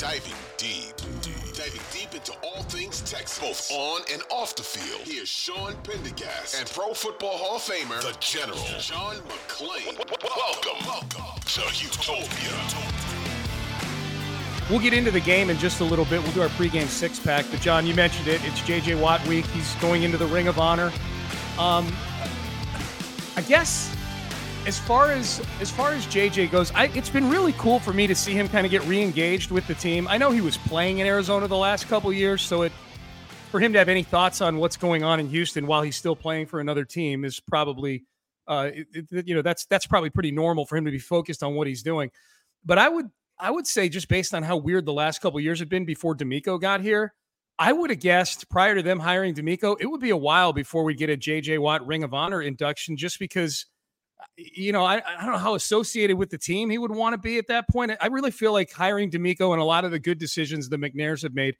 Diving, deep, deep, diving deep into all things Texas, both on and off the field. Here's Sean Pendergast and Pro Football Hall of Famer, the General, John McClain. Welcome, welcome to Utopia. We'll get into the game in just a little bit. We'll do our pregame six pack. But John, you mentioned it. It's J.J. Watt week. He's going into the Ring of Honor. Um, I guess as far as as far as JJ goes, I, it's been really cool for me to see him kind of get re-engaged with the team. I know he was playing in Arizona the last couple years, so it for him to have any thoughts on what's going on in Houston while he's still playing for another team is probably, uh, it, it, you know, that's that's probably pretty normal for him to be focused on what he's doing. But I would I would say just based on how weird the last couple years have been before DeMeco got here, I would have guessed prior to them hiring DeMeco, it would be a while before we get a JJ Watt Ring of Honor induction, just because you know, I, I don't know how associated with the team he would want to be at that point. I really feel like hiring DeMeco and a lot of the good decisions the McNairs have made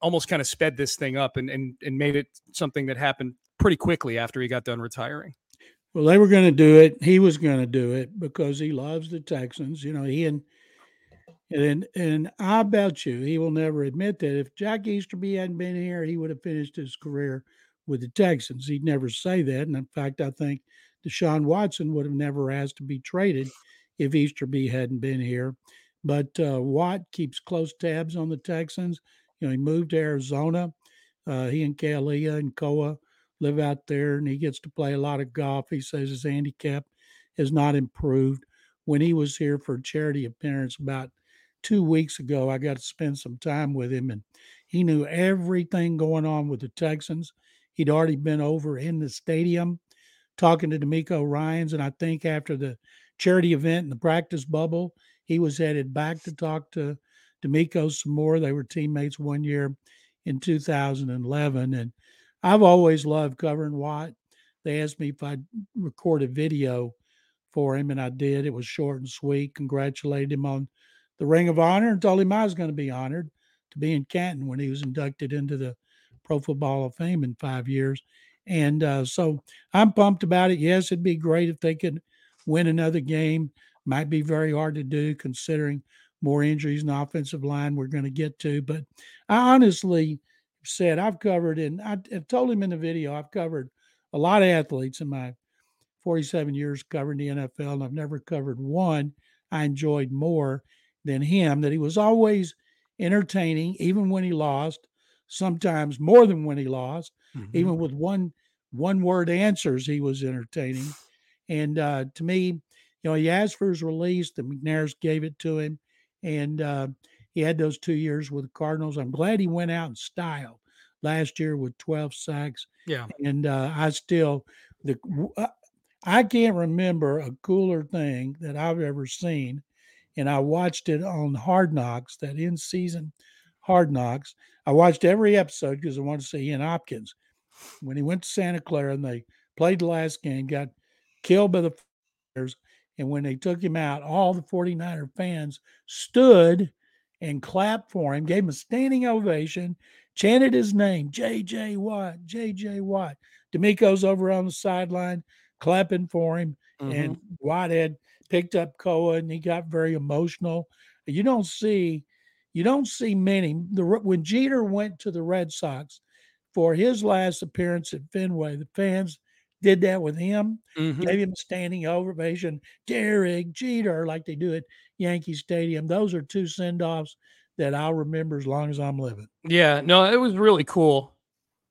almost kind of sped this thing up and, and, and made it something that happened pretty quickly after he got done retiring. Well, they were going to do it. He was going to do it because he loves the Texans. You know, he and and and I bet you he will never admit that if Jack Easterby hadn't been here, he would have finished his career with the Texans. He'd never say that. And in fact, I think Deshaun Watson would have never asked to be traded if Easterby hadn't been here. But uh, Watt keeps close tabs on the Texans. You know, he moved to Arizona. Uh, he and Kealia and Koa live out there, and he gets to play a lot of golf. He says his handicap has not improved. When he was here for a charity appearance about two weeks ago, I got to spend some time with him, and he knew everything going on with the Texans. He'd already been over in the stadium talking to DeMeco Ryans, and I think after the charity event and the practice bubble, he was headed back to talk to DeMeco some more. They were teammates one year in 2011, and I've always loved covering Watt. They asked me if I'd record a video for him, and I did. It was short and sweet. Congratulated him on the Ring of Honor and told him I was going to be honored to be in Canton when he was inducted into the Pro Football Hall of Fame in five years. And uh, so I'm pumped about it. Yes, it'd be great if they could win another game. Might be very hard to do considering more injuries in the offensive line we're going to get to. But I honestly said I've covered, and I, have told him in the video, I've covered a lot of athletes in my 47 years covering the NFL, and I've never covered one I enjoyed more than him, that he was always entertaining, even when he lost, sometimes more than when he lost. Mm-hmm. Even with one one word answers, he was entertaining. And uh, to me, you know, he asked for his release. The McNairs gave it to him, and uh, he had those two years with the Cardinals. I'm glad he went out in style last year with 12 sacks. Yeah, and uh, I still the uh, I can't remember a cooler thing that I've ever seen, and I watched it on Hard Knocks, that in season Hard Knocks. I watched every episode because I wanted to see Ian Hopkins when he went to Santa Clara and they played the last game, got killed by the Flyers. And when they took him out, all the 49er fans stood and clapped for him, gave him a standing ovation, chanted his name, JJ Watt, JJ Watt. DeMeco's over on the sideline clapping for him. Mm-hmm. And Watt had picked up Koa and he got very emotional. You don't see, you don't see many. The when Jeter went to the Red Sox, for his last appearance at Fenway, the fans did that with him, Mhm. gave him a standing ovation. Derek Jeter, like they do at Yankee Stadium. Those are two send offs that I'll remember as long as I'm living. Yeah, no, it was really cool.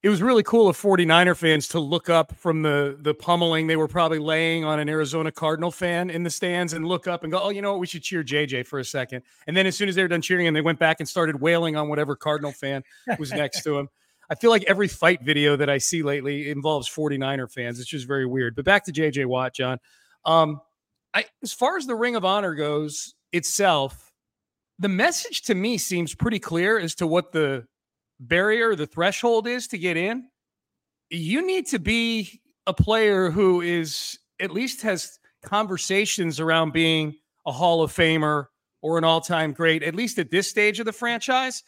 It was really cool of 49er fans to look up from the the pummeling they were probably laying on an Arizona Cardinal fan in the stands and look up and go, "Oh, you know what? We should cheer JJ for a second. And then as soon as they were done cheering him, they went back and started wailing on whatever Cardinal fan was next to him. I feel like every fight video that I see lately involves 49er fans. It's just very weird. But back to JJ Watt, John. Um, I as far as the Ring of Honor goes itself, the message to me seems pretty clear as to what the barrier, the threshold is to get in. You need to be a player who is at least has conversations around being a Hall of Famer or an all time great, at least at this stage of the franchise.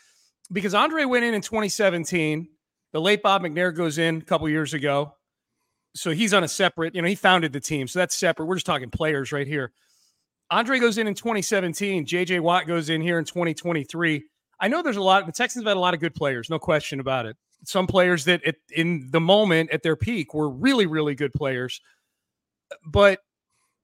Because Andre went in in 2017. The late Bob McNair goes in a couple years ago. So he's on a separate, you know, he founded the team. So that's separate. We're just talking players right here. Andre goes in in 2017. JJ Watt goes in here in 2023. I know there's a lot. The Texans have had a lot of good players, no question about it. Some players that at, in the moment at their peak were really, really good players. But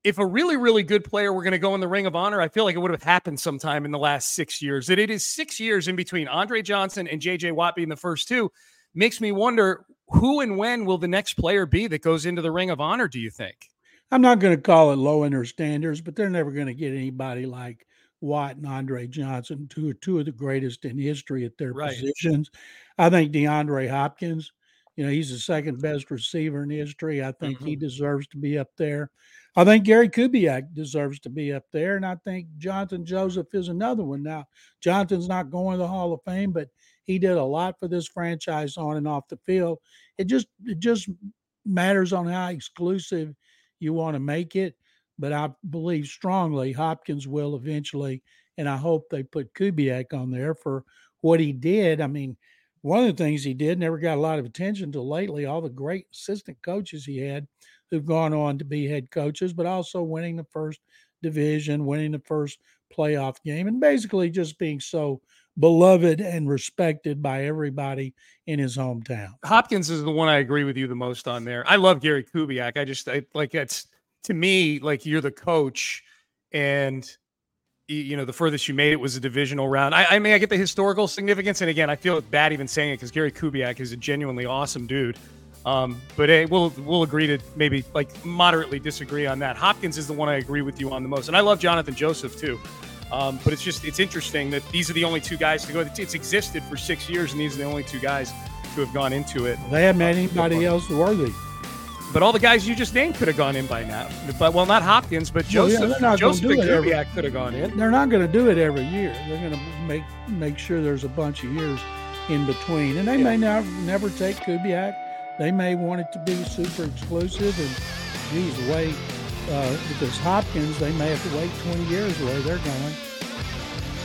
if a really, really good player were going to go in the Ring of Honor, I feel like it would have happened sometime in the last six years. That it is six years in between Andre Johnson and JJ Watt being the first two makes me wonder who and when will the next player be that goes into the Ring of Honor, do you think? I'm not going to call it low in their standards, but they're never going to get anybody like Watt and Andre Johnson, two two of the greatest in history at their Right. positions. I think DeAndre Hopkins, you know, he's the second best receiver in history. I think he mm-hmm. deserves to be up there. I think Gary Kubiak deserves to be up there, and I think Jonathan Joseph is another one. Now, Jonathan's not going to the Hall of Fame, but he did a lot for this franchise on and off the field. It just it just matters on how exclusive you want to make it. But I believe strongly Hopkins will eventually, and I hope they put Kubiak on there for what he did. I mean, one of the things he did never got a lot of attention till lately. All the great assistant coaches he had who've gone on to be head coaches, but also winning the first division, winning the first playoff game, and basically just being so beloved and respected by everybody in his hometown. Hopkins is the one I agree with you the most on there. I love Gary Kubiak. I just I, like it's to me like you're the coach, and you know the furthest you made it was a divisional round. I, I mean I get the historical significance, and again I feel bad even saying it because Gary Kubiak is a genuinely awesome dude. Um, but hey, we'll we'll agree to maybe like moderately disagree on that. Hopkins is the one I agree with you on the most, and I love Jonathan Joseph too. Um, but it's just it's interesting that these are the only two guys to go. It's, existed for six years, and these are the only two guys who have gone into it. They haven't had anybody else worthy. But all the guys you just named could have gone in by now. But well, not Hopkins, but Well, yeah, Joseph. they're not gonna Joseph do it every- Kubiak could have gone in. They're not going to do it every year. They're going to make make sure there's a bunch of years in between, and they may not never take Kubiak. They may want it to be super exclusive, and geez, wait. Uh, it's Hopkins, they may have to wait 20 years the way they're going.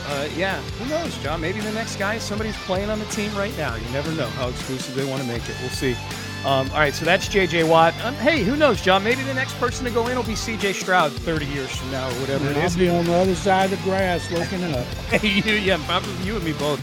Uh, yeah, who knows, John? Maybe the next guy somebody's playing on the team right now. You never know how exclusive they want to make it. We'll see. Um, all right, so that's J.J. Watt. Um, hey, who knows, John? Maybe the next person to go in will be C.J. Stroud 30 years from now or whatever And it I'll is. be on the other side of the grass looking up. Hey, you, yeah, you and me both.